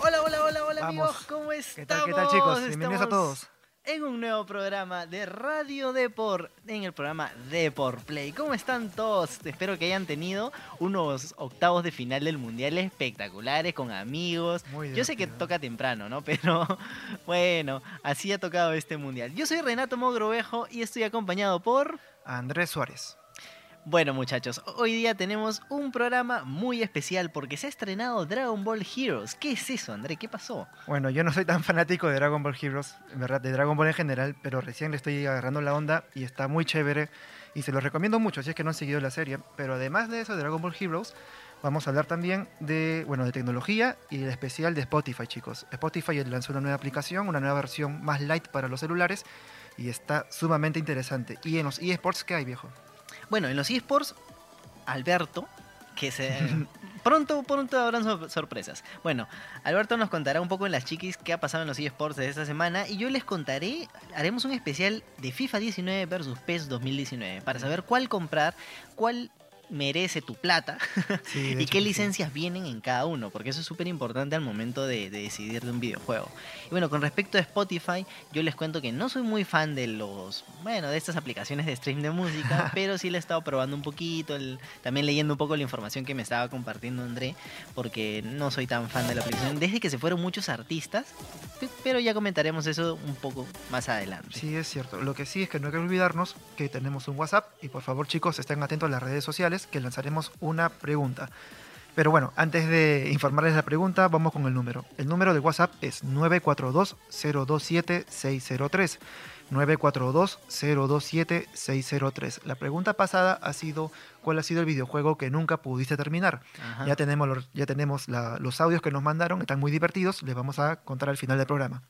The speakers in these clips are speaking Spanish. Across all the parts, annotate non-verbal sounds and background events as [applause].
Hola, hola, hola, hola Vamos. amigos, ¿cómo estamos? ¿Qué tal, qué tal chicos? Bienvenidos a todos. En un nuevo programa de Radio Deport, en el programa Deport Play. ¿Cómo están todos? Espero que hayan tenido unos octavos de final del Mundial espectaculares, con amigos. Muy Yo sé que toca temprano, ¿no? [laughs] Pero bueno, así ha tocado este Mundial. Yo soy Renato Mogrovejo y estoy acompañado por... Andrés Suárez. Bueno muchachos, hoy día tenemos un programa muy especial porque se ha estrenado Dragon Ball Heroes. ¿Qué es eso, André? ¿Qué pasó? Bueno, yo no soy tan [laughs] fanático de Dragon Ball Heroes, en verdad, de Dragon Ball en general, pero recién le estoy agarrando la onda y está muy chévere y se lo recomiendo mucho si es que no han seguido la serie. Pero además de eso, de Dragon Ball Heroes, vamos a hablar también de, bueno, de tecnología y del especial de Spotify, chicos. Spotify lanzó una nueva aplicación, una nueva versión más light para los celulares y está sumamente interesante. ¿Y en los eSports qué hay, viejo? Bueno, en los eSports, Alberto, que se... [laughs] pronto, pronto habrán sor- sorpresas. Bueno, Alberto nos contará un poco en las chiquis qué ha pasado en los eSports de esta semana y yo les contaré, haremos un especial de FIFA 19 versus PES 2019 para saber cuál comprar, cuál merece tu plata [laughs] Sí, y qué sí. licencias vienen en cada uno, porque eso es súper importante al momento de, de decidir de un videojuego. Y bueno, con respecto a Spotify, yo les cuento que no soy muy fan de los, bueno, de estas aplicaciones de stream de música, [laughs] pero sí le he estado probando un poquito, el- también leyendo un poco la información que me estaba compartiendo André, porque no soy tan fan de la aplicación, desde que se fueron muchos artistas, pe- pero ya comentaremos eso un poco más adelante. Sí, es cierto. Lo que sí es que no hay que olvidarnos que tenemos un WhatsApp y por favor chicos estén atentos a las redes sociales que lanzaremos una pregunta. Pero bueno, antes de informarles la pregunta, vamos con el número. El número de WhatsApp es 942-027-603. 942-027-603. La pregunta pasada ha sido cuál ha sido el videojuego que nunca pudiste terminar. Ajá. Ya tenemos, los- ya tenemos la- los audios que nos mandaron, están muy divertidos, les vamos a contar al final del programa.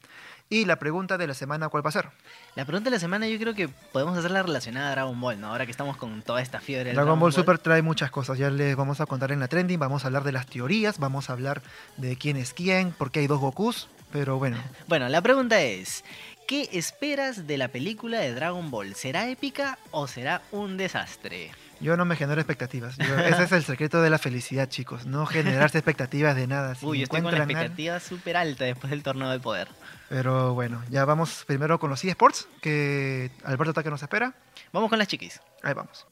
Y la pregunta de la semana, ¿cuál va a ser? La pregunta de la semana yo creo que podemos hacerla relacionada a Dragon Ball, ¿no? Ahora que estamos con toda esta fiebre del Dragon Ball Super trae muchas cosas, ya les vamos a contar en la trending, vamos a hablar de las teorías, vamos a hablar de quién es quién, por qué hay dos Gokus, pero bueno, [laughs] Bueno, la pregunta es, ¿qué esperas de la película de Dragon Ball? ¿Será épica o será un desastre? Yo no me genero expectativas. Yo- ese es el secreto de la felicidad, chicos, no generarse expectativas de nada. Si Uy, yo estoy con la encuentran algo- expectativa súper alta después del torneo del poder. Pero bueno, ya vamos primero con los eSports, que Alberto Taque nos espera. Vamos con las chiquis. Ahí vamos.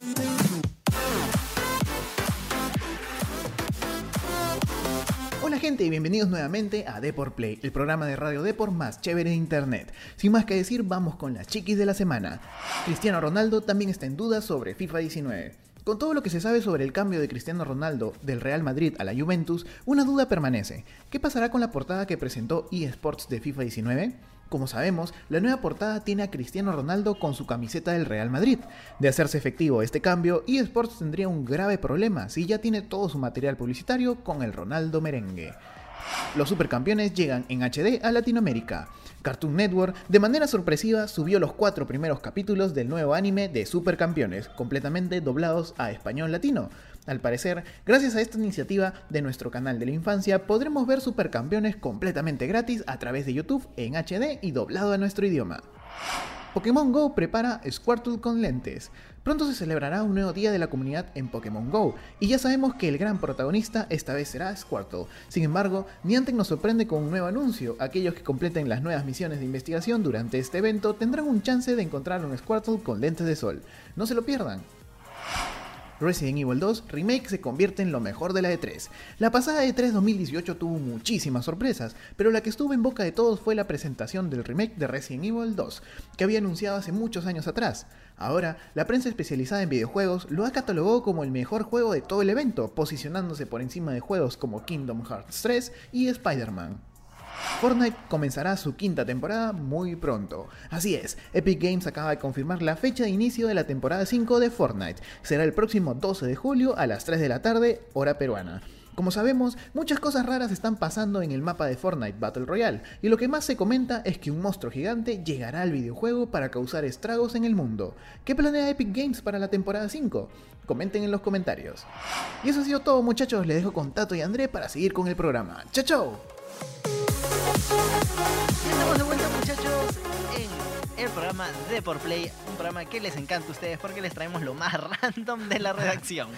Gente y bienvenidos nuevamente a Deport Play, el programa de Radio Deport más chévere de internet. Sin más que decir, vamos con las chiquis de la semana. Cristiano Ronaldo también está en duda sobre FIFA 19. Con todo lo que se sabe sobre el cambio de Cristiano Ronaldo del Real Madrid a la Juventus, una duda permanece. ¿Qué pasará con la portada que presentó eSports de FIFA 19? Como sabemos, la nueva portada tiene a Cristiano Ronaldo con su camiseta del Real Madrid. De hacerse efectivo este cambio, eSports tendría un grave problema si ya tiene todo su material publicitario con el Ronaldo merengue. Los supercampeones llegan en HD a Latinoamérica. Cartoon Network, de manera sorpresiva, subió los cuatro primeros capítulos del nuevo anime de Supercampeones, completamente doblados a español latino. Al parecer, gracias a esta iniciativa de nuestro canal de la infancia, podremos ver Supercampeones completamente gratis a través de YouTube en HD y doblado a nuestro idioma. Pokémon Go prepara Squirtle con lentes. Pronto se celebrará un nuevo día de la comunidad en Pokémon Go, y ya sabemos que el gran protagonista esta vez será Squirtle. Sin embargo, Niantic nos sorprende con un nuevo anuncio. Aquellos que completen las nuevas misiones de investigación durante este evento tendrán un chance de encontrar un Squirtle con lentes de sol. No se lo pierdan. Resident Evil 2 Remake se convierte en lo mejor de la E3. La pasada E3 2018 tuvo muchísimas sorpresas, pero la que estuvo en boca de todos fue la presentación del remake de Resident Evil 2, que había anunciado hace muchos años atrás. Ahora, la prensa especializada en videojuegos lo ha catalogado como el mejor juego de todo el evento, posicionándose por encima de juegos como Kingdom Hearts 3 y Spider-Man. Fortnite comenzará su quinta temporada muy pronto. Así es, Epic Games acaba de confirmar la fecha de inicio de la temporada 5 de Fortnite. Será el próximo 12 de julio a las 3 de la tarde, hora peruana. Como sabemos, muchas cosas raras están pasando en el mapa de Fortnite Battle Royale, y lo que más se comenta es que un monstruo gigante llegará al videojuego para causar estragos en el mundo. ¿Qué planea Epic Games para la temporada 5? Comenten en los comentarios. Y eso ha sido todo muchachos, les dejo con Tato y André para seguir con el programa. ¡Chao, chao! Ya estamos de vuelta muchachos. en el programa de Por Play, un programa que les encanta a ustedes porque les traemos lo más [laughs] random de la redacción.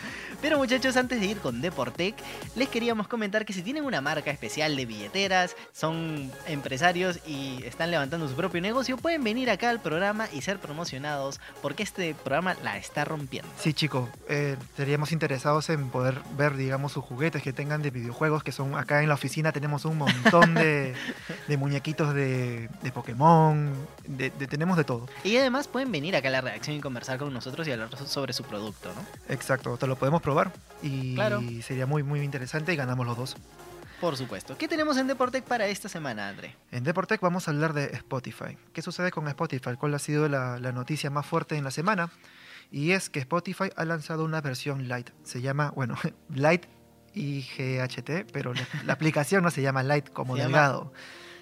Pero muchachos, antes de ir con Deportec, les queríamos comentar que si tienen una marca especial de billeteras, son empresarios y están levantando su propio negocio, pueden venir acá al programa y ser promocionados porque este programa la está rompiendo. Sí, chicos, eh, estaríamos interesados en poder ver, digamos, sus juguetes que tengan de videojuegos, que son acá en la oficina tenemos un montón de, [laughs] de muñequitos de, de Pokémon, de, de- tenemos de todo. Y además pueden venir acá a la redacción y conversar con nosotros y hablar sobre su producto, ¿no? Exacto, te lo podemos probar y Claro. sería muy, muy interesante y ganamos los dos. Por supuesto. ¿Qué tenemos en Deportec para esta semana, André? En Deportec vamos a hablar de Spotify. ¿Qué sucede con Spotify? ¿Cuál ha sido la, la noticia más fuerte en la semana? Y es que Spotify ha lanzado una versión light. Se llama, bueno, [laughs] light IGHT, pero la, la aplicación no se llama light como Se llama delgado.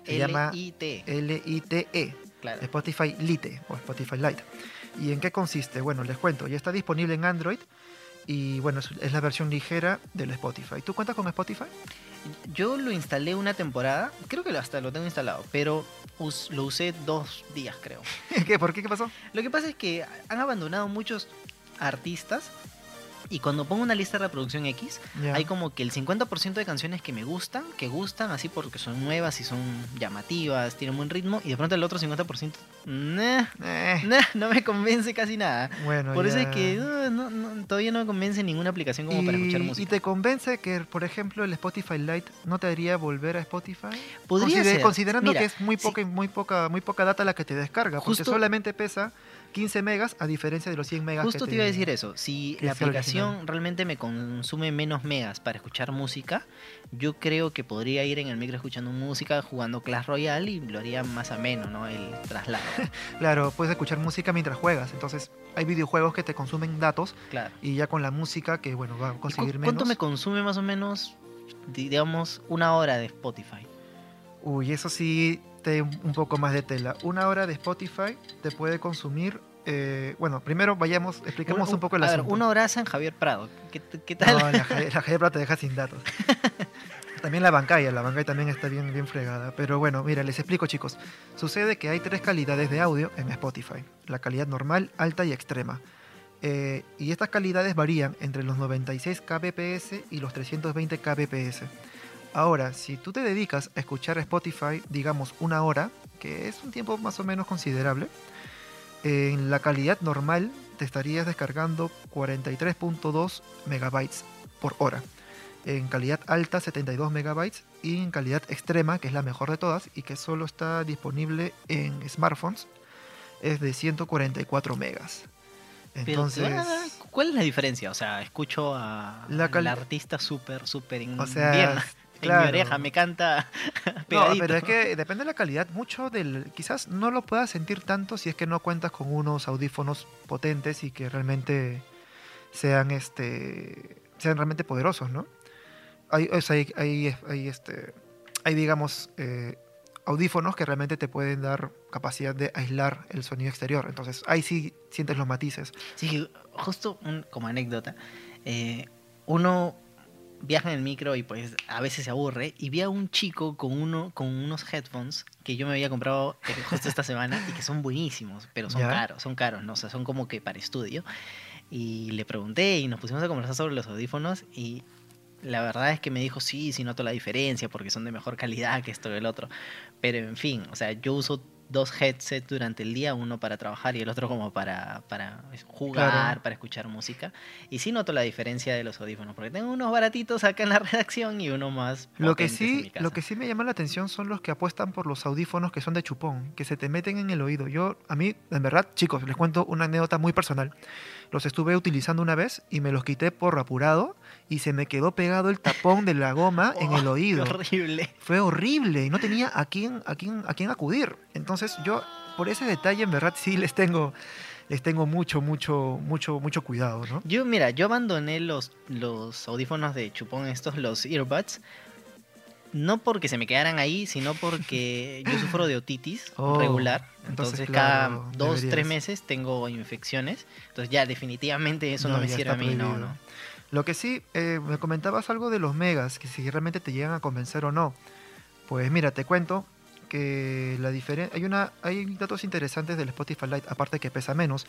Se llama L-I-T. L-I-T-E. Claro. Spotify Lite o Spotify Lite. ¿Y en qué consiste? Bueno, les cuento, ya está disponible en Android y bueno, es, la versión ligera del Spotify. ¿Tú cuentas con Spotify? Yo lo instalé una temporada, creo que hasta lo tengo instalado, pero us- lo usé dos días, creo. [laughs] ¿Qué? ¿Por qué? ¿Qué pasó? Lo que pasa es que han abandonado muchos artistas y cuando pongo una lista de reproducción X, hay como que el 50% de canciones que me gustan, que gustan así porque son nuevas y son llamativas, tienen buen ritmo, y de pronto el otro 50%, nah, Eh, nah, no me convence casi nada. bueno, Por eso es que uh, no- no- todavía no me convence ninguna aplicación como para escuchar música. ¿Y te convence que, por ejemplo, el Spotify Lite no te haría volver a Spotify? Podría Consider- ser. Considerando Mira, que es muy sí. poca, muy poca, muy poca data la que te descarga, porque solamente pesa 15 megas a diferencia de los 100 megas. Justo que te iba a decir eso. Si la aplicación realmente me consume menos megas para escuchar música, yo creo que podría ir en el micro escuchando música, jugando Clash Royale y lo haría más ameno, ¿no? El traslado. [laughs] Claro, puedes escuchar música mientras juegas. Entonces, hay videojuegos que te consumen datos claro. y ya con la música que, bueno, va a ¿Y cu- conseguir menos. ¿Cuánto me consume más o menos, di- digamos, una hora de Spotify? Uy, eso sí, te un poco más de tela. Una hora de Spotify te puede consumir. eh, bueno, primero vayamos, expliquemos Un- un, poco el a ver, una hora en Javier Prado. ¿Qué, qué tal? No, la, la Jadebra te deja sin datos. [laughs] También la bancaya, la bancaya también está bien, bien fregada. Pero bueno, mira, les explico chicos. Sucede que hay tres calidades de audio en Spotify. La calidad normal, alta y extrema. Eh, y estas calidades varían entre los 96 kbps y los 320 kbps. Ahora, si tú te dedicas a escuchar Spotify, digamos una hora, que es un tiempo más o menos considerable, en la calidad normal te estarías descargando 43.2 megabytes por hora. En calidad alta 72 megabytes y en calidad extrema, que es la mejor de todas y que solo está disponible en smartphones, es de 144 megas. Entonces, ¿cuál es la diferencia? O sea, escucho a, La artista súper, súper o sea, en claro. mi oreja, me canta [laughs] No, pero es que depende de la calidad. Mucho del. Quizás no lo puedas sentir tanto si es que no cuentas con unos audífonos potentes y que realmente sean este. sean realmente poderosos, ¿no? Hay, o sea, hay, hay, hay, este. Hay, digamos, eh, audífonos que realmente te pueden dar capacidad de aislar el sonido exterior. Entonces, ahí sí sientes los matices. Sí, justo un- como anécdota, eh, uno viaja en el micro y pues a veces se aburre y vi a un chico con uno con unos headphones que yo me había comprado eh, justo esta semana y que son buenísimos, pero son ¿Ya? caros, son caros, no, o sea, son como que para estudio. Y le pregunté y nos pusimos a conversar sobre los audífonos y la verdad es que me dijo, sí, sí noto la diferencia porque son de mejor calidad que esto y el otro. Pero en fin, o sea, yo uso dos headsets durante el día, uno para trabajar y el otro como para, para jugar, Claro. para escuchar música. Y sí noto la diferencia de los audífonos, porque tengo unos baratitos acá en la [laughs] redacción y uno más. Lo que, potentes en mi sí, casa. lo que sí me llama la atención son los que apuestan por los audífonos que son de chupón, que se te meten en el oído. Yo, a mí, en verdad, chicos, les cuento una anécdota muy personal. Los estuve utilizando una vez y me los quité por apurado y se me quedó pegado el tapón de la goma en el [laughs] Oh, oído. Qué horrible. Fue horrible y no tenía a quién, a quién, a quién acudir. Entonces yo, por ese detalle, en verdad sí les tengo, les tengo mucho, mucho, mucho, mucho cuidado, ¿no? Yo, mira, yo abandoné los, los audífonos de chupón estos, los earbuds, no porque se me quedaran ahí, sino porque [laughs] yo sufro de otitis Oh, regular. entonces, Entonces, claro, cada dos, deberías. tres meses tengo infecciones. Entonces ya definitivamente eso no, No, me sirve a mí, no, no. Lo que sí, eh, me comentabas algo de los megas, que si realmente te llegan a convencer o no. Pues mira, te cuento que la diferencia hay una hay datos interesantes del Spotify Lite aparte que pesa menos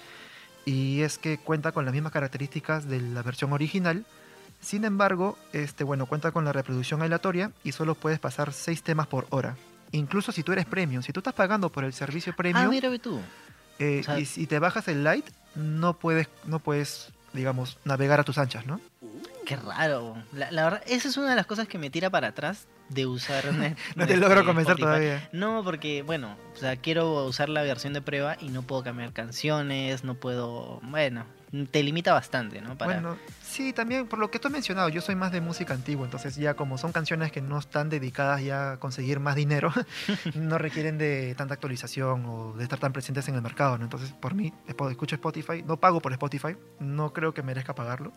y es que cuenta con las mismas características de la versión original. Sin embargo, este bueno, cuenta con la reproducción aleatoria y solo puedes pasar 6 temas por hora. Incluso si tú eres premium, si tú estás pagando por el servicio premium Ah, mira tú. eh, o sea- y si te bajas el Lite, no puedes no puedes digamos navegar a tus anchas, ¿no? Qué raro. La, la verdad, esa es una de las cosas que me tira para atrás de usar. [laughs] No te este, logro convencer Spotify. todavía. No, porque, bueno, o sea, quiero usar la versión de prueba y no puedo cambiar canciones, no puedo. Bueno, te limita bastante, ¿no? Para... Bueno, sí, también por lo que tú has mencionado, yo soy más de música antigua, entonces ya como son canciones que no están dedicadas ya a conseguir más dinero, [laughs] no requieren de tanta actualización o de estar tan presentes en el mercado, ¿no? Entonces, por mí, escucho Spotify, no pago por Spotify, no creo que merezca pagarlo,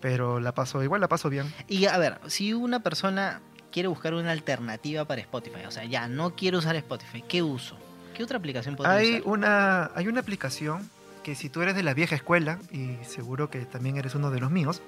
pero la paso, igual la paso bien. Y a ver, si una persona quiere buscar una alternativa para Spotify, o sea, ya no quiero usar Spotify, ¿qué uso? ¿Qué otra aplicación podría Hay usar? una, hay una aplicación que si tú eres de la vieja escuela, y seguro que también eres uno de los míos,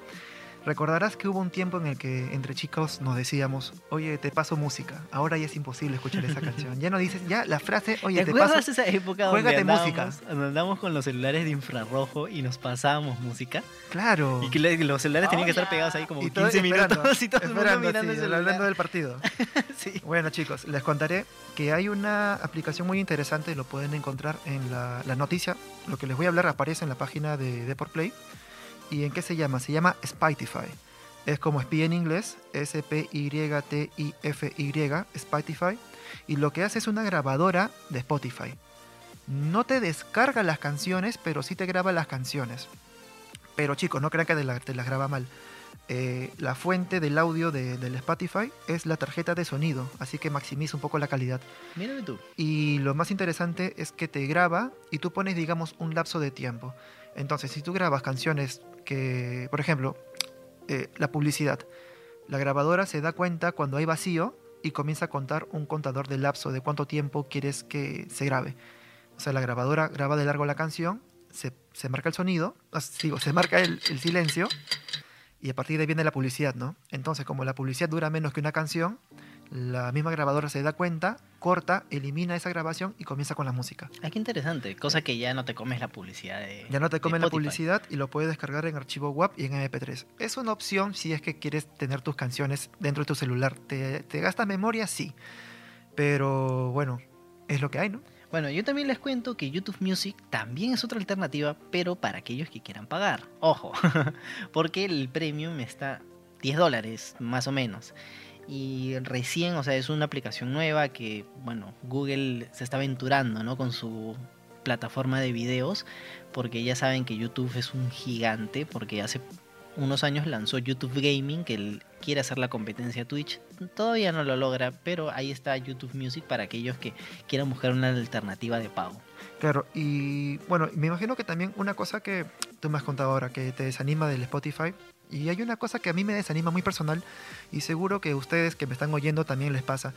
recordarás que hubo un tiempo en el que entre chicos nos decíamos, oye, te paso música. Ahora ya es imposible escuchar esa canción. Ya no dices, ya la frase, oye, ¿Te te, paso. esa época donde Juégate andábamos, música. donde andábamos con los celulares de infrarrojo y nos pasábamos música? Claro. Y que los celulares tenían que estar Hola. pegados ahí como Y 15 todo- esperando, minutos [laughs] y todo el mundo mirando sí, el hablando del partido. [laughs] Sí. Bueno chicos, les contaré que hay una aplicación muy interesante, lo pueden encontrar en la, la noticia. Lo que les voy a hablar aparece en la página de Deport Play. ¿Y en qué se llama? Se llama Spotify. Es como espía en inglés, S-P-Y-T-I-F-Y, Spotify. Y lo que hace es una grabadora de Spotify. No te descarga las canciones, pero sí te graba las canciones. Pero chicos, no crean que te, la- te las graba mal. Eh, la fuente del audio de- del Spotify es la tarjeta de sonido, así que maximiza un poco la calidad. Mírame tú. Y lo más interesante es que te graba y tú pones, digamos, un lapso de tiempo. Entonces, si tú grabas canciones que, por ejemplo, eh, la publicidad, la grabadora se da cuenta cuando hay vacío y comienza a contar un contador de lapso de cuánto tiempo quieres que se grabe. O sea, la grabadora graba de largo la canción, se, se marca el sonido, ah, digo, se marca el, el silencio y a partir de ahí viene la publicidad, ¿no? Entonces, como la publicidad dura menos que una canción, la misma grabadora se da cuenta, corta, elimina esa grabación y comienza con la música. Ah, qué interesante. Cosa que ya no te comes la publicidad de. Ya no te de comen la publicidad y lo puedes descargar en archivo WAP y en MP3. Es una opción si es que quieres tener tus canciones dentro de tu celular. ¿Te, te gasta memoria? Sí. Pero bueno, es lo que hay, ¿no? Bueno, yo también les cuento que YouTube Music también es otra alternativa, pero para aquellos que quieran pagar. Ojo, [laughs] porque el premium está 10 dólares, más o menos. Y recién, o sea, es una aplicación nueva que, bueno, Google se está aventurando, ¿no? Con su plataforma de videos, porque ya saben que YouTube es un gigante, porque hace unos años lanzó YouTube Gaming, que quiere hacer la competencia a Twitch. Todavía no lo logra, pero ahí está YouTube Music para aquellos que quieran buscar una alternativa de pago. Claro, y bueno, me imagino que también una cosa que tú me has contado ahora, que te desanima del Spotify, y hay una cosa que a mí me desanima muy personal, y seguro que ustedes que me están oyendo también les pasa.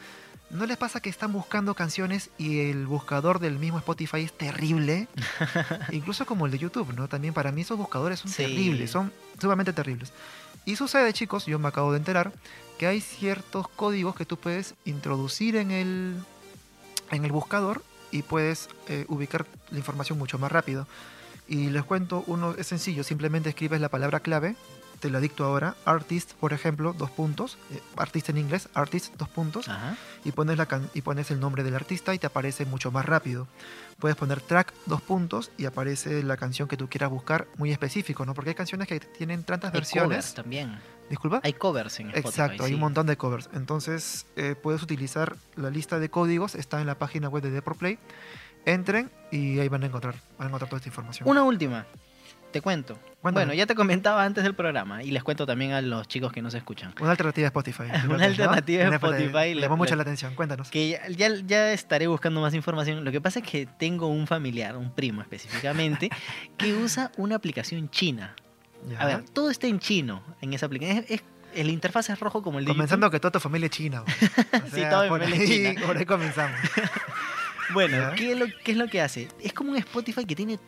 ¿No les pasa que están buscando canciones y el buscador del mismo Spotify es terrible? [laughs] Incluso como el de YouTube, ¿no? También para mí esos buscadores son Sí. terribles, son sumamente terribles. Y sucede, chicos, yo me acabo de enterar, que hay ciertos códigos que tú puedes introducir en el, en el buscador y puedes eh, ubicar la información mucho más rápido. Y les cuento, uno es sencillo, simplemente escribes la palabra clave, te la dicto ahora, artist, por ejemplo, dos puntos, eh, artist en inglés, artist, dos puntos, Ajá. y pones, la can- y pones el nombre del artista y te aparece mucho más rápido. Puedes poner track, dos puntos, y aparece la canción que tú quieras buscar muy específico, ¿no? Porque hay canciones que tienen tantas Hay covers versiones. también. Disculpa. Hay covers en Spotify. Exacto, hay sí. un montón de covers. Entonces, eh, puedes utilizar la lista de códigos, está en la página web de Deportplay. Entren y ahí van a encontrar, van a encontrar toda esta información. Una última. Te cuento. Cuéntame. Bueno, ya te comentaba antes del programa y les cuento también a los chicos que nos escuchan. Una alternativa de Spotify. [laughs] Una alternativa Una Spotify, Le llamó mucho la atención, cuéntanos. Que ya, ya, ya estaré buscando más información. Lo que pasa es que tengo un familiar, un primo específicamente, [laughs] que usa una aplicación china. Ya. A ver, todo está en chino en esa aplicación. Es, es- el interfaz es rojo como el de Comenzando que toda tu familia es china. [laughs] O Sí, toda mi familia es china. Por ahí comenzamos. Bueno. ¿qué es, lo, qué es lo que hace? Es como un Spotify que tiene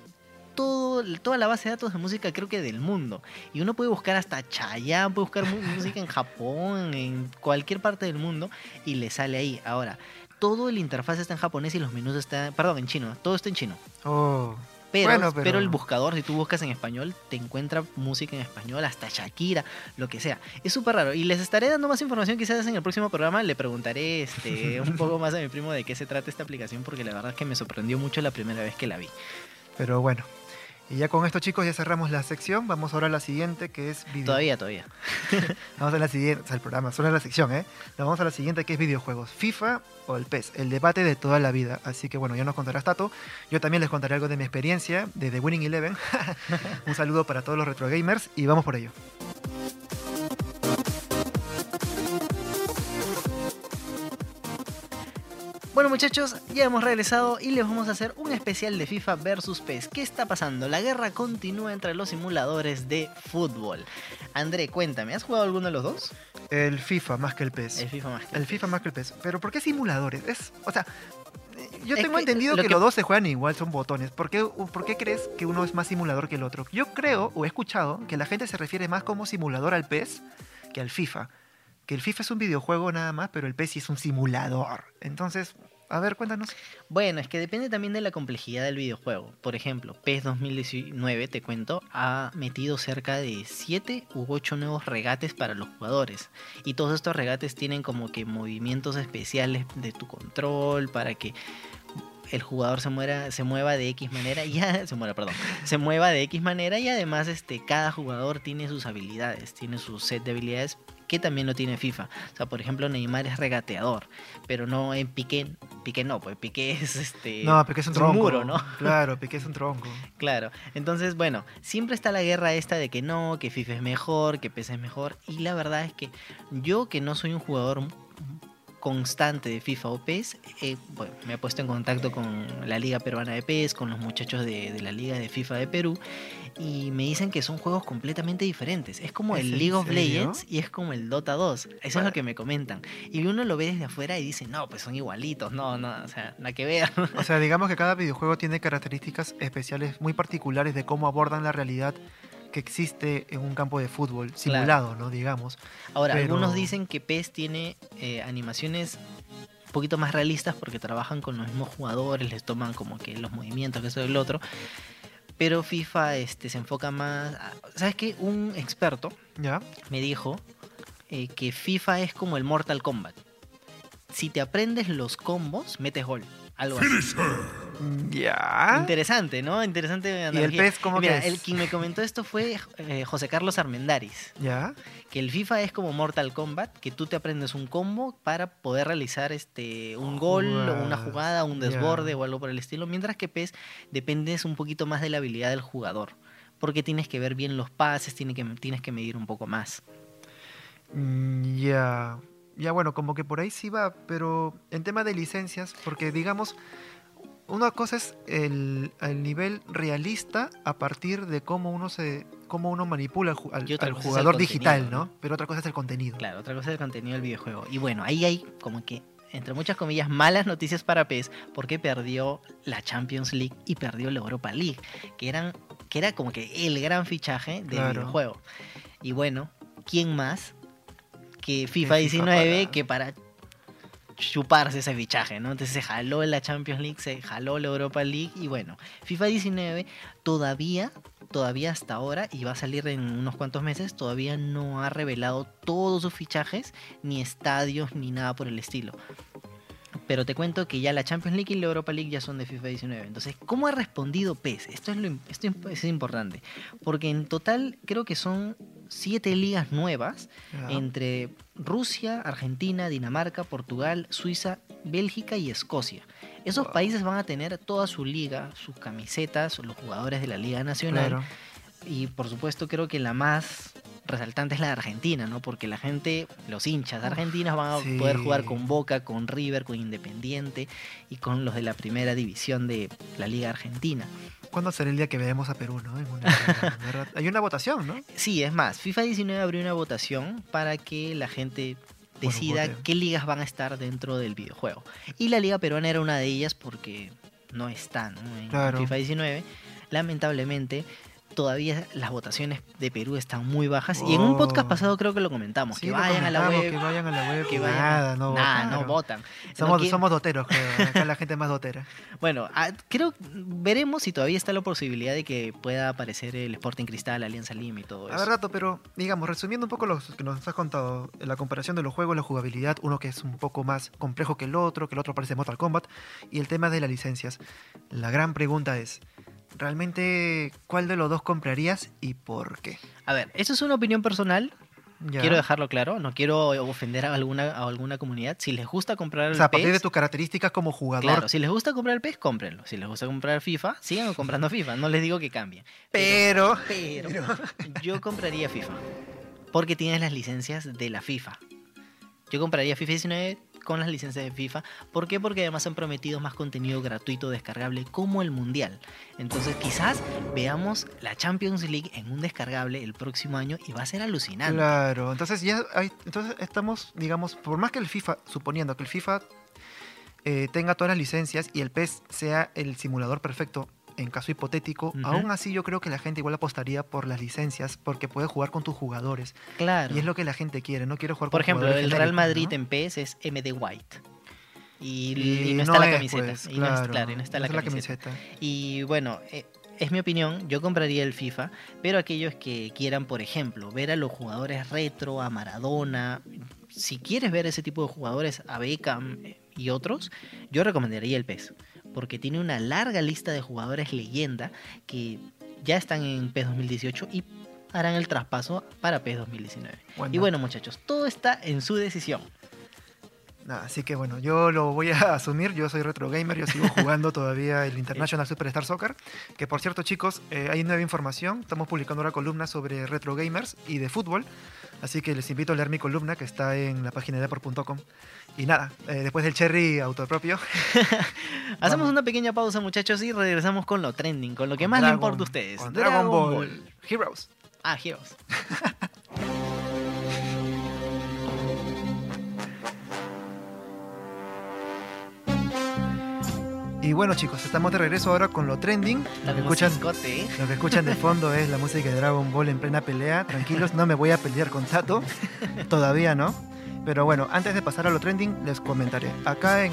todo, toda la base de datos de música, creo que del mundo. Y uno puede buscar hasta Chayanne, puede buscar música en Japón, en cualquier parte del mundo, y le sale ahí. Ahora, todo el interfaz está en japonés y los menús están, perdón, en chino, todo está en chino. Oh, Pero, Bueno, pero... pero- el buscador, si tú buscas en español, te encuentra música en español, hasta Shakira, lo que sea. Es súper raro. Y les estaré dando más información quizás en el próximo programa. Le preguntaré este, [laughs] un poco más a mi primo de qué se trata esta aplicación, porque la verdad es que me sorprendió mucho la primera vez que la vi. pero bueno. Y ya con esto, chicos, ya cerramos la sección. Vamos ahora a la siguiente, que es video. Todavía, todavía. [laughs] Vamos a la siguiente, o sea, el programa, solo la sección, ¿eh? Nos vamos a la siguiente, que es videojuegos. FIFA o el PES, el debate de toda la vida. Así que bueno, ya nos contarás Tato. Yo también les contaré algo de mi experiencia de The Winning Eleven. [laughs] Un saludo para todos los retro gamers y vamos por ello. Bueno muchachos, ya hemos regresado y les vamos a hacer un especial de FIFA versus PES. ¿Qué está pasando? La guerra continúa entre los simuladores de fútbol. André, cuéntame, ¿has jugado alguno de los dos? El FIFA más que el PES. El FIFA más que El FIFA más que el PES. Pero ¿por qué simuladores? Es, o sea, eh, yo Es tengo que entendido lo que, que- los dos se juegan igual, son botones. ¿Por qué, ¿Por qué crees que uno es más simulador que el otro? Yo creo, o he escuchado, que la gente se refiere más como simulador al PES que al FIFA. Que el FIFA es un videojuego nada más, pero el PES sí es un simulador. Entonces, a ver, cuéntanos. Bueno, es que depende también de la complejidad del videojuego. Por ejemplo, PES 2019, te cuento, ha metido cerca de 7 u 8 nuevos regates para los jugadores. Y todos estos regates tienen como que movimientos especiales de tu control para que el jugador se muera, se mueva de X manera y [laughs] ya, se muera, perdón, se mueva de X manera y además este cada jugador tiene sus habilidades, tiene su set de habilidades que también lo tiene FIFA. O sea, por ejemplo, Neymar es regateador, pero no en Piqué, Piqué no, pues Piqué es este No, Piqué es un tronco. muro, ¿no? Claro, Piqué es [laughs] un tronco. Claro, entonces bueno, siempre está la guerra esta de que no, que FIFA es mejor, que PES es mejor y la verdad es que yo que no soy un jugador constante de FIFA o PES, eh, bueno, me he puesto en contacto con la Liga Peruana de PES, con los muchachos de, de la Liga de FIFA de Perú y me dicen que son juegos completamente diferentes. Es como ¿Es el League of serio? Legends y es como el Dota 2. Eso es Bueno. lo que me comentan. Y uno lo ve desde afuera y dice, no, pues son igualitos, no, no, o sea, nada que ver. [laughs] O sea, digamos que cada videojuego tiene características especiales muy particulares de cómo abordan la realidad que existe en un campo de fútbol simulado, ¿no? Digamos. Ahora, Pero- algunos dicen que PES tiene eh, animaciones un poquito más realistas porque trabajan con los mismos jugadores, les toman como que los movimientos, que eso y el otro. Pero FIFA este, se enfoca más... a- ¿Sabes qué? Un experto ¿Ya? me dijo eh, que FIFA es como el Mortal Kombat. Si te aprendes los combos, metes gol. Algo así. ¿Ya? Interesante, ¿no? Interesante ¿Y el analogía. PES cómo Mira, que es? el quien me comentó esto fue eh, José Carlos Armendáriz ¿Ya? que el FIFA es como Mortal Kombat, que tú te aprendes un combo para poder realizar este un gol o una jugada, un desborde o algo por el estilo, mientras que PES dependes un poquito más de la habilidad del jugador, porque tienes que ver bien los pases, tienes que, tienes que medir un poco más. Mm, Ya. Ya, bueno, como que por ahí sí va, pero en tema de licencias, porque digamos, una cosa es el, el nivel realista a partir de cómo uno se cómo uno manipula al, al- jugador digital, ¿no? Pero otra cosa es el contenido. Claro, otra cosa es el contenido del videojuego. Y bueno, ahí hay como que, entre muchas comillas, malas noticias para PES, porque perdió la Champions League y perdió la Europa League, que, eran, que era como que el gran fichaje del Claro. videojuego. Y bueno, ¿quién más que FIFA FIFA 19 para- que para chuparse ese fichaje, ¿no? Entonces se jaló la Champions League, se jaló la Europa League y bueno, FIFA 19 todavía, todavía hasta ahora, y va a salir en unos cuantos meses, todavía no ha revelado todos sus fichajes, ni estadios, ni nada por el estilo. Pero te cuento que ya la Champions League y la Europa League ya son de FIFA 19. Entonces, ¿cómo ha respondido PES? Esto es, lo, esto es importante. Porque en total creo que son siete ligas nuevas entre Rusia, Argentina, Dinamarca, Portugal, Suiza, Bélgica y Escocia. Esos Wow. países van a tener toda su liga, sus camisetas, los jugadores de la Liga Nacional. Claro. Y por supuesto creo que la más resaltante es la de Argentina, ¿no? Porque la gente, los hinchas argentinos van a sí. poder jugar con Boca, con River, con Independiente y con los de la primera división de la Liga Argentina. ¿Cuándo será el día que veamos a Perú, no? En una-. [laughs] Hay una votación, ¿no? Sí, es más, FIFA 19 abrió una votación para que la gente decida qué ligas van a estar dentro del videojuego. Y la Liga Peruana era una de ellas porque no está ¿no? en Claro. FIFA 19. Lamentablemente, todavía las votaciones de Perú están muy bajas. Y en un podcast Oh. pasado creo que lo comentamos, Sí, que lo vayan a la comentamos, web. Que vayan a la web. que vayan- Nada, no Nada, votaron. no votan. Somos, No somos doteros, creo. Acá la gente más dotera. [laughs] Bueno, ah, creo, veremos si todavía está la posibilidad de que pueda aparecer el Sporting Cristal, Alianza Lima y todo A eso. ver, rato, pero digamos, resumiendo un poco lo que nos has contado, la comparación de los juegos, la jugabilidad, uno que es un poco más complejo que el otro, que el otro parece Mortal Kombat, y el tema de las licencias. La gran pregunta es, ¿realmente cuál de los dos comprarías y por qué? A ver, eso es una opinión personal. Ya. Quiero dejarlo claro. No quiero ofender a alguna, a alguna comunidad. Si les gusta comprar O el sea, a partir de PES, tus características como jugador, claro, si les gusta comprar el PES, cómprenlo. Si les gusta comprar FIFA, sigan [laughs] comprando FIFA. No les digo que cambien. pero... Pero yo compraría FIFA. Porque tienes las licencias de la FIFA. Yo compraría FIFA 19 con las licencias de FIFA. ¿Por qué? Porque además han prometido más contenido gratuito descargable como el Mundial. Entonces quizás veamos la Champions League en un descargable el próximo año y va a ser alucinante. Claro, entonces ya hay, entonces estamos, digamos, por más que el FIFA, suponiendo que el FIFA eh, tenga todas las licencias y el PES sea el simulador perfecto, en caso hipotético, aún así yo creo que la gente igual apostaría por las licencias porque puedes jugar con tus jugadores. Claro. Y es lo que la gente quiere, no quiere jugar Por con ejemplo, jugadores el Real Madrid ¿no? en PES es MD White. Y, Y y no no está la es, camiseta. pues, y no es, claro, claro, y no está no la camiseta. Y bueno, eh, es mi opinión, yo compraría el FIFA, pero aquellos que quieran, por ejemplo, ver a los jugadores retro, a Maradona, si quieres ver ese tipo de jugadores, a Beckham eh, y otros, yo recomendaría el PES, porque tiene una larga lista de jugadores leyenda que ya están en PES 2018 y harán el traspaso para PES 2019. Bueno, Y bueno, muchachos, todo está en su decisión. así que bueno, yo lo voy a [laughs] asumir, yo soy retro gamer, yo sigo jugando [laughs] todavía el International Superstar Soccer, que por cierto chicos, eh, hay nueva información, estamos publicando una columna sobre retro gamers y de fútbol, así que les invito a leer mi columna que está en la página de deport.com. Y nada, eh, después del cherry autopropio, [laughs] [laughs] Hacemos una pequeña pausa, muchachos, y regresamos con lo trending, con lo que con más le Dragon- importa a ustedes. con Dragon, Ball. Heroes. Ah, Heroes. [laughs] Y bueno chicos, estamos de regreso ahora con lo trending. Lo que escuchan, ¿eh? lo que escuchan de fondo es la música de Dragon Ball en plena pelea. Tranquilos, no me voy a pelear con Tato. Todavía no. Pero bueno, antes de pasar a lo trending, les comentaré. Acá en,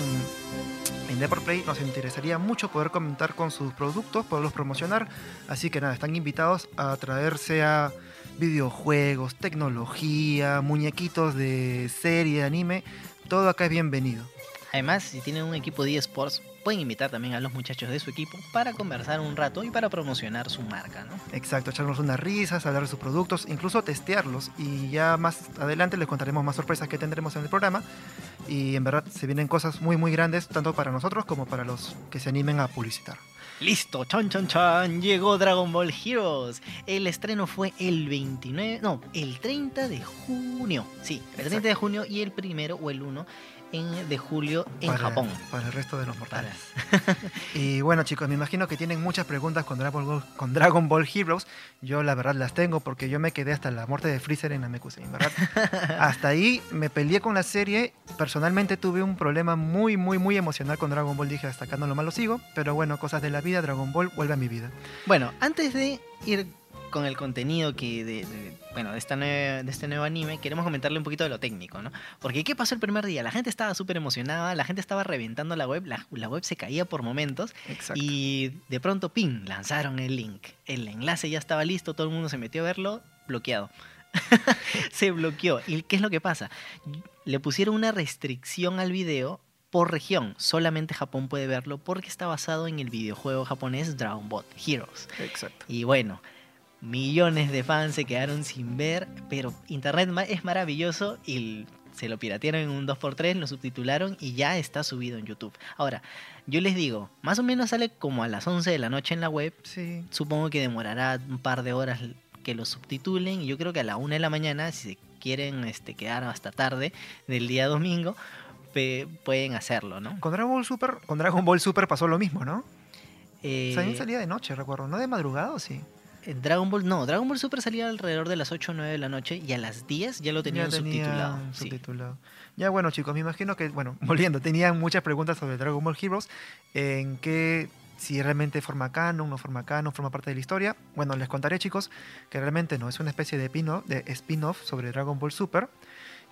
en Deport Play nos interesaría mucho poder comentar con sus productos, poderlos promocionar. Así que nada, están invitados a traerse a videojuegos, tecnología, muñequitos de serie, anime. Todo acá es bienvenido. Además, si tienen un equipo de eSports, pueden invitar también a los muchachos de su equipo para conversar un rato y para promocionar su marca, ¿no? Exacto, echarnos unas risas, hablar de sus productos, incluso testearlos. Y ya más adelante les contaremos más sorpresas que tendremos en el programa. Y en verdad se vienen cosas muy muy grandes, tanto para nosotros como para los que se animen a publicitar. Listo, chan chan chan, llegó Dragon Ball Heroes. El estreno fue el 29, no, el 30 de junio. Sí, el 30 de junio y el primero o el 1 en, de julio en para, Japón. Para el resto de los mortales. [laughs] Y bueno chicos, me imagino que tienen muchas preguntas con Dragon Ball, con Dragon Ball Heroes. Yo la verdad las tengo porque yo me quedé hasta la muerte de Freezer en Namekusei, ¿verdad? [laughs] hasta ahí me peleé con la serie. Personalmente tuve un problema muy, muy, muy emocional con Dragon Ball. Dije, hasta acá no lo malo sigo. Pero bueno, cosas de la vida, Dragon Ball vuelve a mi vida. Bueno, antes de ir con el contenido que de, de- bueno, de, esta nueva- de este nuevo anime, queremos comentarle un poquito de lo técnico, ¿no? Porque ¿qué pasó el primer día? La gente estaba súper emocionada, la gente estaba reventando la web, la, la web se caía por momentos Exacto. y de pronto, ¡ping!, lanzaron el link. El enlace ya estaba listo, todo el mundo se metió a verlo, bloqueado. [laughs] se bloqueó. ¿Y qué es lo que pasa? Le pusieron una restricción al video por región. Solamente Japón puede verlo porque está basado en el videojuego japonés Dragon Ball Heroes. Exacto. Y bueno, millones de fans se quedaron sin ver, pero Internet es maravilloso y se lo piratearon en un 2x3, lo subtitularon y ya está subido en YouTube. Ahora, yo les digo, más o menos sale como a las 11 de la noche en la web. Sí. Supongo que demorará un par de horas que lo subtitulen y yo creo que a la 1 de la mañana, si se quieren este, quedar hasta tarde del día domingo, pueden hacerlo, ¿no? Con Dragon Ball Super, con Dragon Ball Super pasó lo mismo, ¿no? Eh, También salía de noche, recuerdo. ¿No de madrugada o sí? En Dragon Ball, no, Dragon Ball Super salía alrededor de las 8 o 9 de la noche y a las 10 ya lo tenían Ya tenía subtitulado. sí. Ya bueno chicos, me imagino que, bueno, [laughs] volviendo, tenían muchas preguntas sobre Dragon Ball Heroes. ¿En qué si realmente forma canon, no forma canon, forma parte de la historia. Bueno, les contaré chicos que realmente no, es una especie de, pino- de spin-off sobre Dragon Ball Super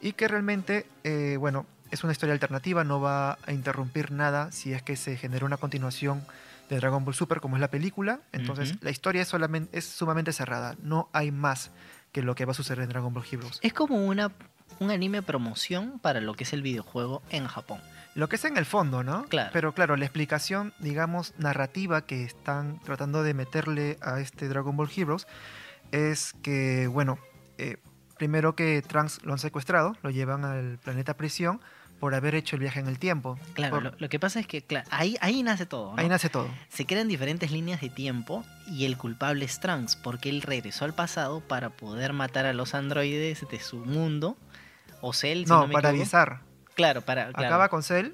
y que realmente, eh, bueno, es una historia alternativa, no va a interrumpir nada si es que se genera una continuación de Dragon Ball Super como es la película. Entonces Ujú. la historia es, solamente, es sumamente cerrada, no hay más que lo que va a suceder en Dragon Ball Heroes. Es como una, un anime promoción para lo que es el videojuego en Japón. Lo que es en el fondo, ¿no? Claro. Pero claro, la explicación, digamos, narrativa que están tratando de meterle a este Dragon Ball Heroes es que, bueno, eh, primero que Trunks lo han secuestrado, lo llevan al planeta prisión por haber hecho el viaje en el tiempo. Claro, Por- lo, lo que pasa es que claro, ahí, ahí nace todo. ¿no? Ahí nace todo. Se crean diferentes líneas de tiempo y el culpable es Trunks porque él regresó al pasado para poder matar a los androides de su mundo. O Cell, si No, no, me para equivoco. avisar. Claro, para. claro. Acaba con Cell.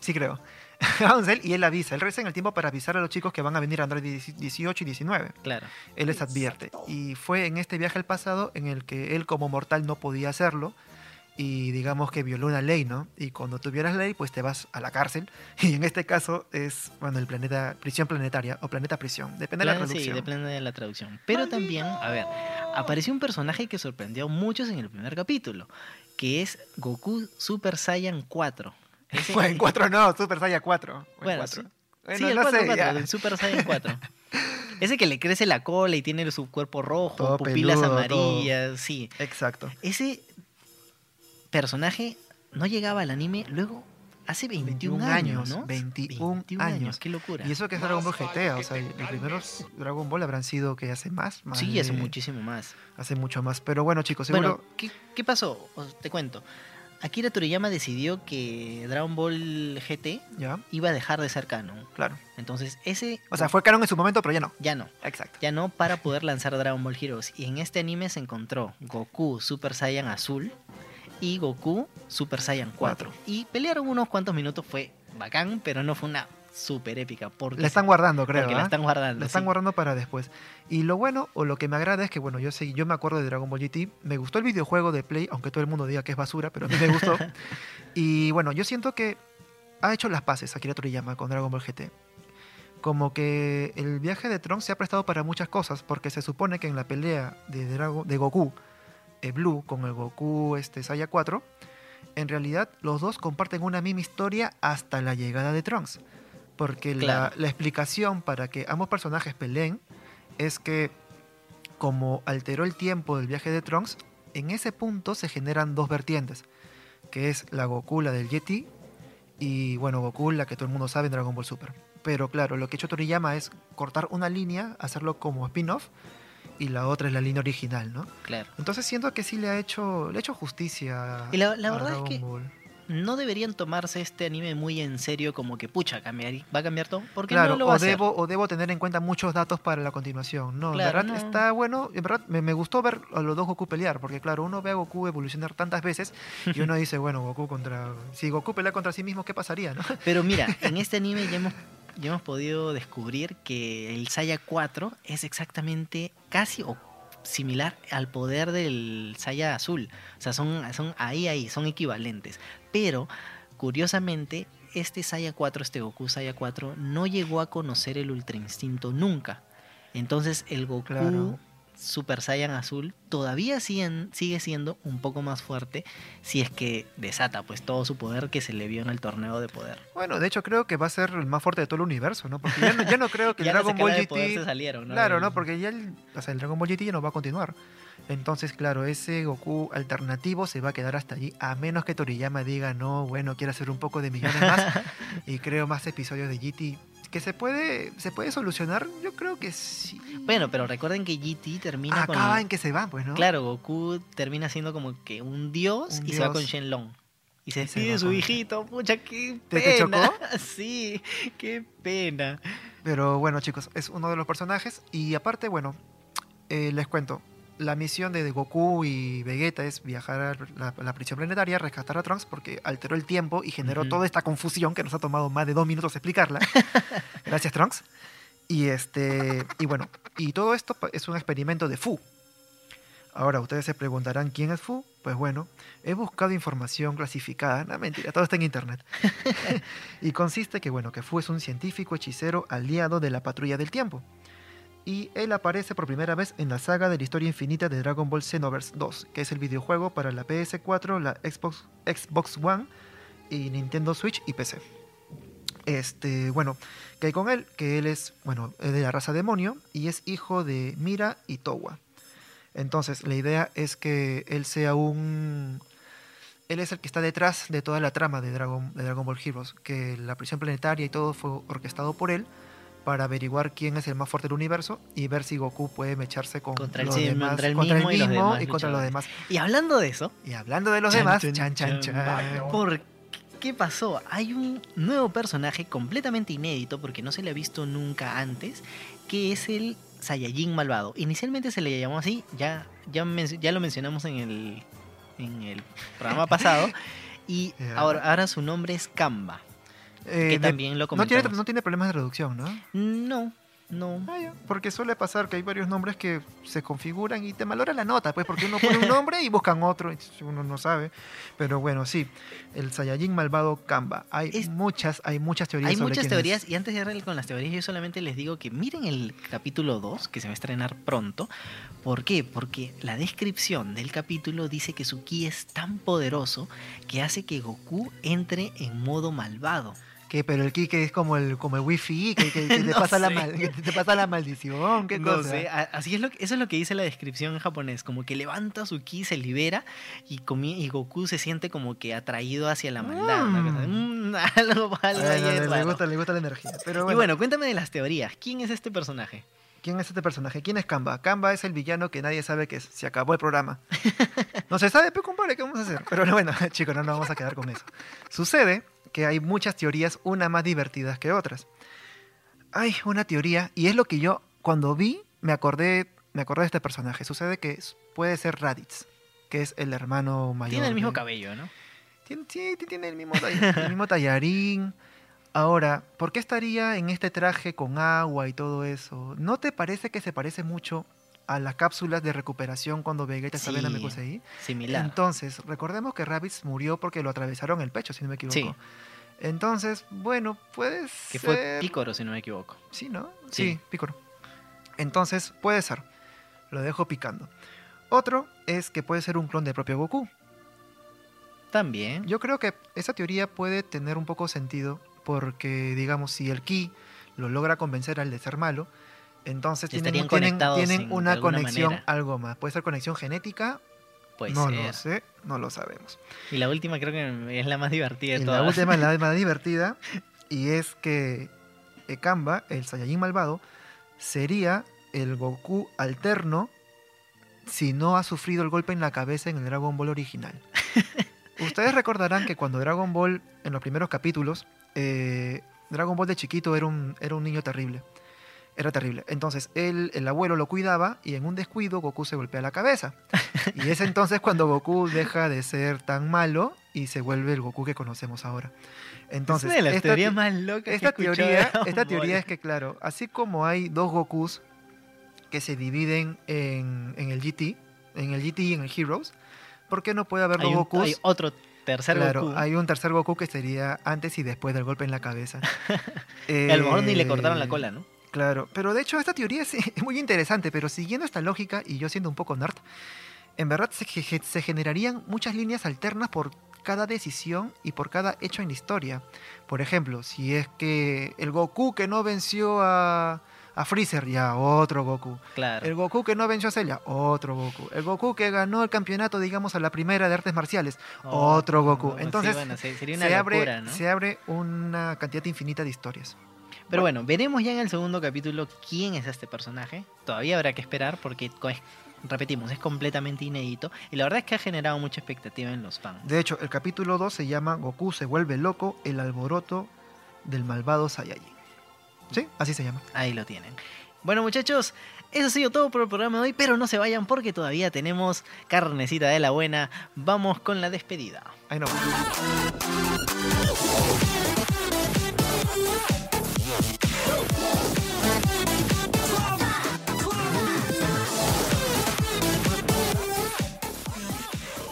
Sí, creo. [laughs] Acaba con Cell y él avisa. Él regresa en el tiempo para avisar a los chicos que van a venir a Android 18 y 19. Claro. él les advierte. Y fue en este viaje al pasado en el que él como mortal no podía hacerlo y digamos que violó una ley, ¿no? Y cuando tuvieras ley, pues te vas a la cárcel. [laughs] Y en este caso es, bueno, el planeta, prisión planetaria o planeta prisión, depende de la Plan- sí, traducción. depende de la traducción. Pero también, a ver, apareció un personaje que sorprendió a muchos en el primer capítulo, que es Goku Super Saiyan 4. Ese- Bueno, [laughs] en 4 no, Super Saiyan 4. o en Bueno, 4. sí. Bueno, sí, el no 4, sé, 4, ya. el Super Saiyan 4. [laughs] Ese que le crece la cola y tiene su cuerpo rojo, Todo pupilas peludo, amarillas, sí. Exacto. Ese personaje no llegaba al anime luego hace 21, 21 años, años, ¿no? 21 años. qué locura. Y eso que es Dragon Ball GT, o sea, los primeros Dragon Ball habrán sido que hace más, más Sí, hace muchísimo más. hace mucho más. Pero bueno, chicos, seguro Bueno, ¿qué, qué pasó? Os- te cuento. Akira Toriyama decidió que Dragon Ball GT ya, iba a dejar de ser canon. claro. Entonces, ese O sea, fue canon en su momento, pero ya no. ya no. Exacto. Ya no para poder lanzar Dragon Ball Heroes. Y en este anime se encontró Goku Super Saiyan Azul y Goku Super Saiyan 4. Y pelearon unos cuantos minutos, fue bacán, pero no fue una super épica. Porque, La están guardando, creo. porque la ¿ah? están guardando. La están sí. guardando para después. Y lo bueno, o lo que me agrada es que, bueno, yo sé, yo me acuerdo de Dragon Ball GT. Me gustó el videojuego de Play, aunque todo el mundo diga que es basura, pero a mí me gustó. [laughs] y bueno, yo siento que ha hecho las paces Akira Toriyama con Dragon Ball GT. Como que el viaje de Trunks se ha prestado para muchas cosas, porque se supone que en la pelea de, Drago- de Goku eh, Blue con el Goku este, Saya 4, en realidad los dos comparten una misma historia hasta la llegada de Trunks. Porque la explicación para que ambos personajes peleen es que como alteró el tiempo del viaje de Trunks, en ese punto se generan dos vertientes, que es la Goku, la del Yeti, y bueno, Goku, la que todo el mundo sabe en Dragon Ball Super. Pero claro, lo que ha hecho Toriyama es cortar una línea, hacerlo como spin-off, y la otra es la línea original, ¿no? Claro. Entonces siento que sí le ha hecho, le ha hecho justicia. Y la- la a verdad es que Ball. No deberían tomarse este anime muy en serio, como que pucha, cambiar, va a cambiar todo. Porque Claro, no lo va a o hacer. debo, o debo tener en cuenta muchos datos para la continuación. No, en Claro, verdad no. está bueno. En verdad me, me gustó ver a los dos Goku pelear, porque claro, uno ve a Goku evolucionar tantas veces y uno [laughs] dice, bueno, Goku contra. Si Goku pelea contra sí mismo, ¿qué pasaría? No? Pero mira, [laughs] en este anime ya hemos, ya hemos podido descubrir que el Saya 4 es exactamente casi o similar al poder del Saya azul. O sea, son, son ahí, ahí, son equivalentes. Pero, curiosamente, este Saya 4, este Goku Saya 4, no llegó a conocer el Ultra Instinto nunca. Entonces, el Goku Claro. Super Saiyan azul todavía siguen- sigue siendo un poco más fuerte si es que desata pues todo su poder que se le vio en el torneo de poder. Bueno, de hecho creo que va a ser el más fuerte de todo el universo, ¿no? Porque ya no, ya no creo [laughs] que el Ya Dragon Ball GT. se salieron, ¿no? Claro, ¿no? Porque ya el, o sea, el Dragon Ball GT ya no va a continuar. Entonces, claro, ese Goku alternativo se va a quedar hasta allí, a menos que Toriyama diga, no, bueno, quiero hacer un poco de millones más [laughs] y creo más episodios de GT. Que se puede, se puede solucionar, yo creo que sí. Bueno, pero recuerden que GT termina con... Acaba en que se van, pues, ¿no? Claro, Goku termina siendo como que un dios Un y se va con Shenlong. Y se despide va de su con- hijito. Pucha, qué ¿Te- te pena. chocó? [laughs] sí, qué pena. Pero bueno, chicos, es uno de los personajes. Y aparte, bueno, eh, les cuento. La misión de Goku y Vegeta es viajar a la, la prisión planetaria, rescatar a Trunks porque alteró el tiempo y generó toda esta confusión que nos ha tomado más de dos minutos explicarla. [laughs] Gracias, Trunks. Y este y bueno, y todo esto es un experimento de Fu. Ahora, ustedes se preguntarán quién es Fu. Pues bueno, he buscado información clasificada. No, mentira, todo está en internet. [laughs] [laughs] y consiste que, bueno, que Fu es un científico hechicero aliado de la Patrulla del Tiempo. Y él aparece por primera vez en la saga de la historia infinita de Dragon Ball Xenoverse 2, que es el videojuego para la PS4, la Xbox, Xbox One y Nintendo Switch y PC. Este, bueno, que hay con él, que él es, bueno, de la raza demonio y es hijo de Mira y Towa. Entonces, la idea es que él sea un... Él es el que está detrás de toda la trama de Dragon, de Dragon Ball Heroes, que la prisión planetaria y todo fue orquestado por él para averiguar quién es el más fuerte del universo y ver si Goku puede mecharse con Contra el los sí, demás, contra el contra mismo y los demás y contra los demás. Y hablando de eso, Y hablando de los Chan, demás, chan, chan, chan, chan. chan. ¿por qué pasó? Hay un nuevo personaje completamente inédito porque no se le ha visto nunca antes, que es el Saiyajin malvado. Inicialmente se le llamó así, ya, ya, ya lo mencionamos en el, en el programa [laughs] pasado, y ahora su nombre es Kamba, Eh, que también lo no, tiene, comentamos. no tiene problemas de traducción, ¿no? No, no. Ah, Porque suele pasar que hay varios nombres que se configuran y te malora la nota, pues porque uno pone un nombre y buscan otro, y uno no sabe. Pero bueno, sí, el Saiyajin malvado Kamba. Hay Es- muchas, hay muchas teorías Hay sobre muchas es. teorías y antes de ir con las teorías yo solamente les digo que miren el capítulo 2 que se va a estrenar pronto. ¿Por qué? Porque la descripción del capítulo dice que su ki es tan poderoso que hace que Goku entre en modo malvado. Pero el Kike es como el, como el wifi, que, que- que [laughs] te, No pasa la mal- que te pasa la maldición, qué No cosa. sé, así es lo que, eso es lo que dice la descripción en japonés, como que levanta su ki, se libera y, comi- y Goku se siente como que atraído hacia la maldad. cosa- Mm. Mm, [laughs] algo, algo no, es le, gusta, le gusta la energía. Pero Y bueno, bueno, cuéntame de las teorías. ¿Quién es este personaje? ¿quién es este personaje? ¿Quién es Kamba? Kamba es el villano que nadie sabe que es. Se acabó el programa. No se sabe, pues compadre, ¿qué vamos a hacer? Pero bueno, [laughs] chicos, no nos vamos a quedar con eso. Sucede que hay muchas teorías, unas más divertidas que otras. Hay una teoría, y es lo que yo, cuando vi, me acordé, me acordé de este personaje. Sucede que es- puede ser Raditz, que es el hermano mayor. Tiene el mismo de- cabello, ¿no? Tiene, sí, tiene el mismo, el mismo tallarín. Ahora, ¿por qué estaría en este traje con agua y todo eso? ¿No te parece que se parece mucho a las cápsulas de recuperación cuando Vegeta estaba en Sí. Namekusei? Similar. Entonces, recordemos que Rabbids murió porque lo atravesaron el pecho, si no me equivoco. Sí. Entonces, bueno, puede Que ser... fue Pícoro, si no me equivoco. Sí, ¿no? Sí. Sí, Picoro. Entonces, puede ser. Lo dejo picando. Otro es que puede ser un clon del propio Goku. También. Yo creo que esa teoría puede tener un poco sentido porque, digamos, si el Ki lo logra convencer al de ser malo, entonces tienen, tienen- conectados una conexión manera. algo más. Puede ser conexión genética, Puede no ser. lo sé, no lo sabemos. Y la última creo que es la más divertida Y de la todas. última es la [laughs] más divertida y es que Ekamba, el Saiyajin malvado, sería el Goku alterno si no ha sufrido el golpe en la cabeza en el Dragon Ball original. [laughs] Ustedes recordarán que cuando Dragon Ball, en los primeros capítulos, eh, Dragon Ball de chiquito era un, era un niño terrible. Era terrible. Entonces, él, el abuelo lo cuidaba y en un descuido Goku se golpea la cabeza. Y es entonces cuando Goku deja de ser tan malo y se vuelve el Goku que conocemos ahora. Entonces, es una de las esta teorías te- más locas que esta de teoría, esta teoría es que, claro, así como hay dos Gokus que se dividen en, en el GT, en el GT y en el Heroes, ¿por qué no puede haber dos Gokus? hay otro tercer claro, Goku. hay un tercer Goku que sería antes y después del golpe en la cabeza. Y [laughs] a lo mejor ni le Eh, cortaron la cola, ¿no? Claro, pero de hecho esta teoría es, [laughs] es muy interesante, pero siguiendo esta lógica y yo siendo un poco nerd, en verdad se, ge- se generarían muchas líneas alternas por cada decisión y por cada hecho en la historia. Por ejemplo, si es que el Goku que no venció a, a Freezer, ya otro Goku. Claro. El Goku que no venció a Cell, otro Goku. El Goku que ganó el campeonato, digamos, a la primera de artes marciales, Oh, otro Goku. no, sí, Entonces, bueno, se- sería una se, abre, locura, ¿no? se abre una cantidad infinita de historias. Pero bueno, veremos ya en el segundo capítulo quién es este personaje. Todavía habrá que esperar porque, co- es- repetimos, es completamente inédito. Y la verdad es que ha generado mucha expectativa en los fans. De hecho, el capítulo 2 se llama Goku se vuelve loco, el alboroto del malvado Saiyajin. ¿Sí? Así se llama. Ahí lo tienen. Bueno muchachos, eso ha sido todo por el programa de hoy, pero no se vayan porque todavía tenemos carnecita de la buena. Vamos con la despedida. Ahí no.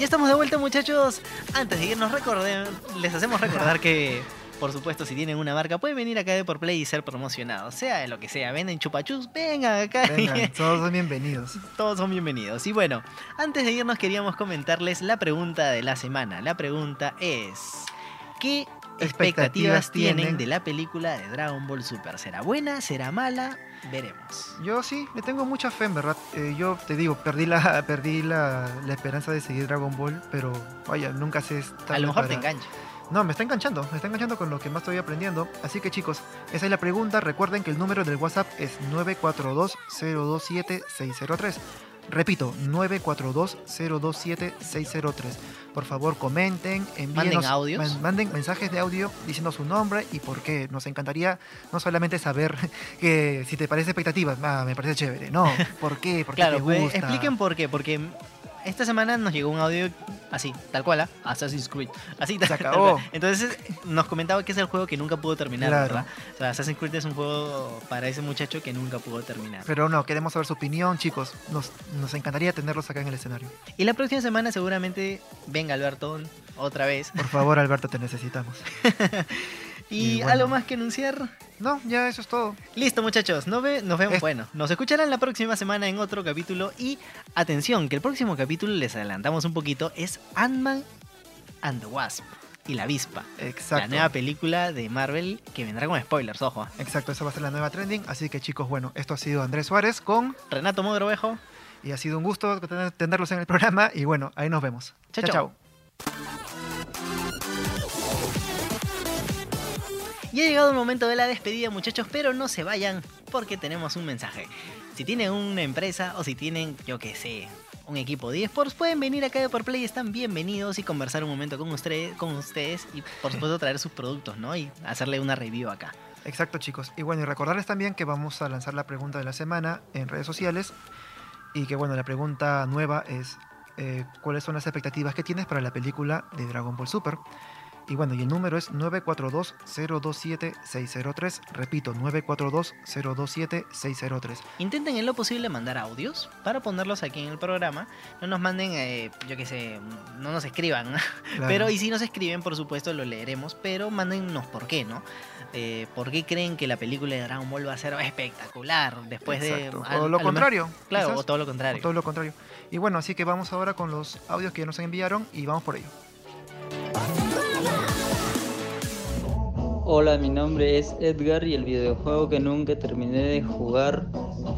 Ya estamos de vuelta muchachos. Antes de irnos recorden, les hacemos recordar que, por supuesto, si tienen una marca, pueden venir acá de por Play y ser promocionados. Sea de lo que sea, venden chupachus, vengan acá. Vengan, [laughs] todos son bienvenidos. Todos son bienvenidos. Y bueno, antes de irnos queríamos comentarles la pregunta de la semana. La pregunta es, ¿qué expectativas tienen de la película de Dragon Ball Super? ¿Será buena? ¿Será mala? Veremos. Yo sí, le tengo mucha fe, en verdad. Eh, yo te digo, perdí la [laughs] perdí la, la esperanza de seguir Dragon Ball, pero vaya, nunca se está A lo mejor te engancha. No, me está enganchando, me está enganchando con lo que más estoy aprendiendo. Así que chicos, esa es la pregunta. Recuerden que el número del WhatsApp es 942-027-603. Repito, 942-027-603. Por favor, comenten, envíenos, Manden audios. man- manden mensajes de audio diciendo su nombre y por qué. Nos encantaría no solamente saber [laughs] que si te parece expectativa, ah, me parece chévere. No, ¿por qué? ¿Por qué [laughs] Claro, te gusta? expliquen por qué. Porque esta semana nos llegó un audio así, tal cual, ¿ah? Assassin's Creed. Así, tal, Se acabó. Entonces nos comentaba que es el juego que nunca pudo terminar, Claro. ¿verdad? O sea, Assassin's Creed es un juego para ese muchacho que nunca pudo terminar. Pero no, queremos saber su opinión, chicos. Nos, nos encantaría tenerlos acá en el escenario. Y la próxima semana seguramente venga Alberto otra vez. Por favor, Alberto, te necesitamos. [laughs] Y, Y bueno. algo más que anunciar. No, ya eso es todo. Listo, muchachos. Nos, ve- nos vemos. Es- Bueno, nos escucharán la próxima semana en otro capítulo. Y atención, que el próximo capítulo, les adelantamos un poquito, es Ant-Man and the Wasp y la avispa. La Exacto. nueva película de Marvel que vendrá con spoilers, ojo. Exacto, esa va a ser la nueva trending. Así que chicos, bueno, esto ha sido Andrés Suárez con... Renato Mogrovejo. Y ha sido un gusto tener- tenerlos en el programa. Y bueno, ahí nos vemos. Chao, chao. Y ha llegado el momento de la despedida, muchachos, pero no se vayan porque tenemos un mensaje. Si tienen una empresa o si tienen, yo qué sé, un equipo de eSports, pueden venir acá de por Play, están bienvenidos y conversar un momento con, ustedes, con ustedes y por supuesto traer sus productos, ¿no? Y hacerle una review acá. Exacto, chicos. Y bueno, y recordarles también que vamos a lanzar la pregunta de la semana en redes sociales. Y que bueno, la pregunta nueva es, eh, ¿cuáles son las expectativas que tienes para la película de Dragon Ball Super? Y bueno, y el número es 942-027-603. Repito, 942-027-603. Intenten en lo posible mandar audios para ponerlos aquí en el programa. No nos manden, eh, yo qué sé, no nos escriban. [laughs] Claro. Pero y si nos escriben, por supuesto, lo leeremos. Pero mándennos por qué, ¿no? Eh, ¿Por qué creen que la película de Dragon Ball va a ser espectacular después Exacto. de... O al- lo a mejor- contrario. Claro, quizás. o todo lo O contrario. todo lo contrario. Y bueno, así que vamos ahora con los audios que nos enviaron y vamos por ello. Hola, mi nombre es Edgar y el videojuego que nunca terminé de jugar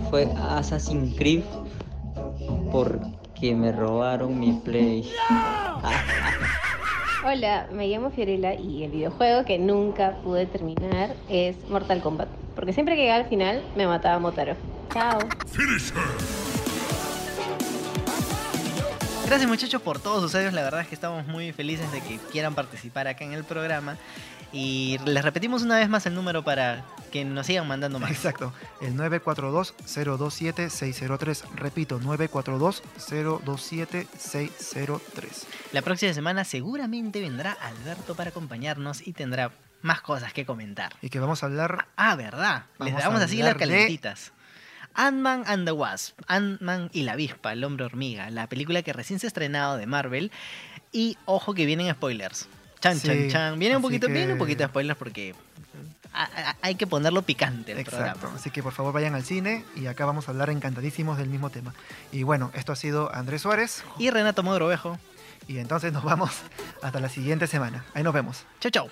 fue Assassin's Creed porque me robaron mi Play. [laughs] Hola, me llamo Fiorella y el videojuego que nunca pude terminar es Mortal Kombat. Porque siempre que llegaba al final me mataba Motaro. Chao. Gracias muchachos por todos sus audios. La verdad es que estamos muy felices de que quieran participar acá en el programa. Y les repetimos una vez más el número para que nos sigan mandando más. Exacto, el 942-027-603. Repito, 942-027-603. La próxima semana seguramente vendrá Alberto para acompañarnos y tendrá más cosas que comentar. Y que vamos a hablar Ah, ¿verdad? Les Vamos damos a así las de- calentitas. Ant-Man and the Wasp, Ant-Man y la avispa, el hombre hormiga, la película que recién se ha estrenado de Marvel. Y ojo que vienen spoilers. Chan, Sí, chan, chan. Viene un poquito, que- viene un poquito de spoilers porque a- a- hay que ponerlo picante el Exacto, programa. así que por favor vayan al cine y acá vamos a hablar encantadísimos del mismo tema. Y bueno, esto ha sido Andrés Suárez Y Renato Mogrovejo. y entonces nos vamos hasta la siguiente semana. Ahí nos vemos. Chau, chau.